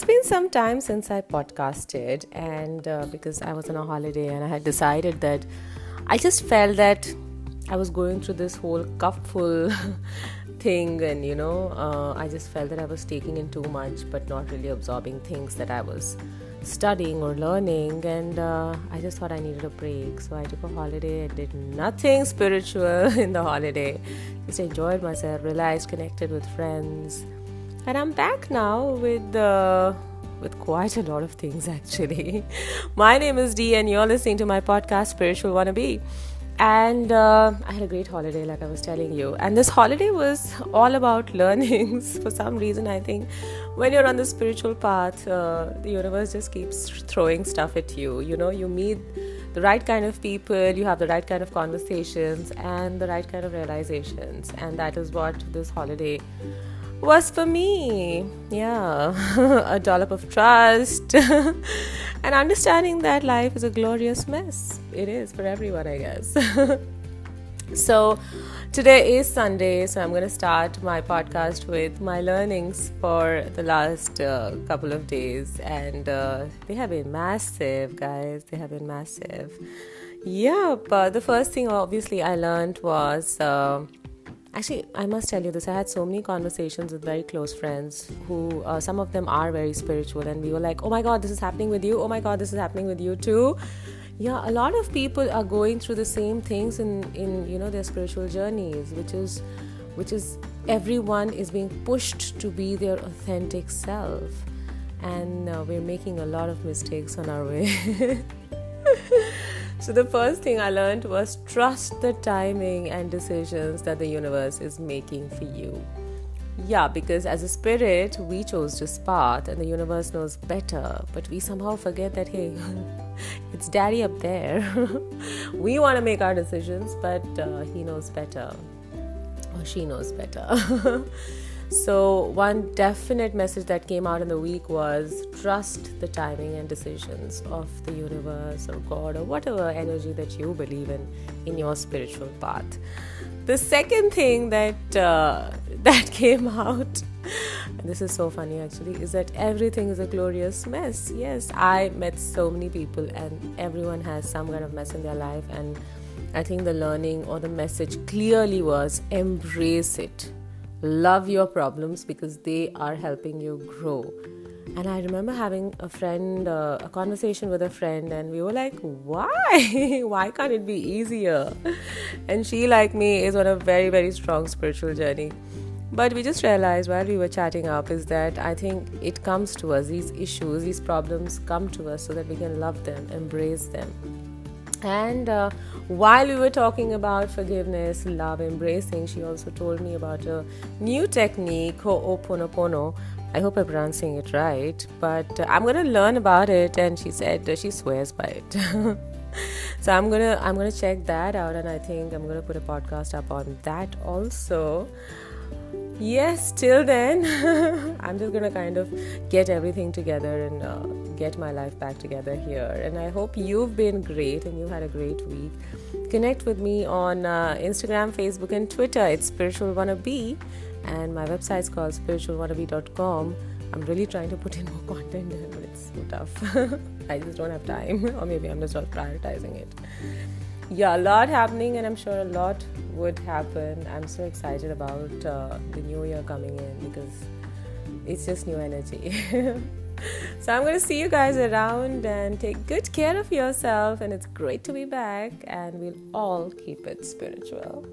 it's been some time since I podcasted, and uh, because I was on a holiday and I had decided that I just felt that I was going through this whole cupful thing, and you know, uh, I just felt that I was taking in too much but not really absorbing things that I was studying or learning, and uh, I just thought I needed a break. So I took a holiday. I did nothing spiritual in the holiday, just enjoyed myself, realized, connected with friends and I'm back now with uh, with quite a lot of things actually. my name is Dee, and you're listening to my podcast Spiritual Wannabe. And uh, I had a great holiday, like I was telling you. And this holiday was all about learnings. For some reason, I think when you're on the spiritual path, uh, the universe just keeps throwing stuff at you. You know, you meet the right kind of people, you have the right kind of conversations, and the right kind of realizations. And that is what this holiday was for me. Yeah, a dollop of trust and understanding that life is a glorious mess. It is for everyone, I guess. so, today is Sunday, so I'm going to start my podcast with my learnings for the last uh, couple of days, and uh, they have been massive, guys. They have been massive. Yeah, but the first thing obviously I learned was. Uh, actually i must tell you this. I had so many conversations with very close friends who uh, some of them are very spiritual and we were like oh my god this is happening with you. Oh my god this is happening with you too. Yeah a lot of people are going through the same things in in you know their spiritual journeys which is which is everyone is being pushed to be their authentic self. And uh, we're making a lot of mistakes on our way So, the first thing I learned was trust the timing and decisions that the universe is making for you. Yeah, because as a spirit, we chose this path and the universe knows better, but we somehow forget that hey, it's daddy up there. we want to make our decisions, but uh, he knows better, or she knows better. So, one definite message that came out in the week was trust the timing and decisions of the universe or God or whatever energy that you believe in in your spiritual path. The second thing that uh, that came out, this is so funny actually, is that everything is a glorious mess. Yes, I met so many people, and everyone has some kind of mess in their life, and I think the learning or the message clearly was embrace it love your problems because they are helping you grow. And i remember having a friend uh, a conversation with a friend and we were like why? Why can't it be easier? And she like me is on a very very strong spiritual journey. But we just realized while we were chatting up is that i think it comes to us. These issues these problems come to us so that we can love them embrace them and uh, while we were talking about forgiveness, love, embracing, she also told me about a new technique, Ho'oponopono. I hope I'm pronouncing it right, but uh, I'm gonna learn about it. And she said uh, she swears by it. so I'm gonna I'm gonna check that out, and I think I'm gonna put a podcast up on that also yes, till then, I'm just gonna kind of get everything together and uh, get my life back together here. And I hope you've been great and you had a great week. Connect with me on uh, Instagram, Facebook, and Twitter. It's Spiritual Wannabe, and my website is called spiritualwannabe.com. I'm really trying to put in more content but it's so tough. I just don't have time, or maybe I'm just not prioritizing it yeah, a lot happening, and I'm sure a lot would happen. I'm so excited about uh, the new year coming in because it's just new energy. so I'm going to see you guys around and take good care of yourself. And it's great to be back, and we'll all keep it spiritual.